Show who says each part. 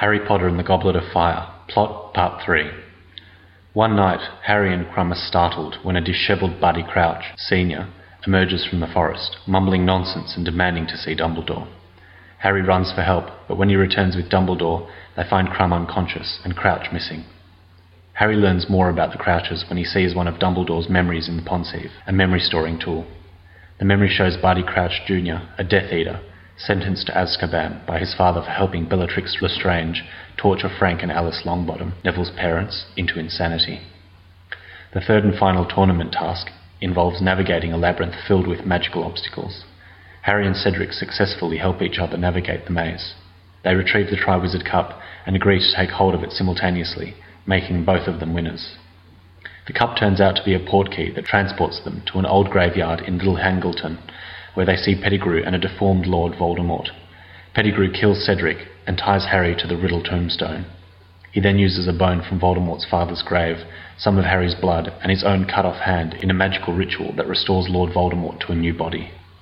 Speaker 1: Harry Potter and the Goblet of Fire, Plot Part 3. One night, Harry and Krum are startled when a dishevelled Barty Crouch, Sr., emerges from the forest, mumbling nonsense and demanding to see Dumbledore. Harry runs for help, but when he returns with Dumbledore, they find Krum unconscious and Crouch missing. Harry learns more about the Crouches when he sees one of Dumbledore's memories in the Pensieve, a memory storing tool. The memory shows Barty Crouch Jr., a Death Eater, sentenced to Azkaban by his father for helping Bellatrix Lestrange torture Frank and Alice Longbottom, Neville's parents, into insanity. The third and final tournament task involves navigating a labyrinth filled with magical obstacles. Harry and Cedric successfully help each other navigate the maze. They retrieve the Triwizard Cup and agree to take hold of it simultaneously, making both of them winners. The cup turns out to be a portkey that transports them to an old graveyard in Little Hangleton, where they see Pettigrew and a deformed Lord Voldemort. Pettigrew kills Cedric and ties Harry to the Riddle tombstone. He then uses a bone from Voldemort's father's grave, some of Harry's blood, and his own cut off hand in a magical ritual that restores Lord Voldemort to a new body.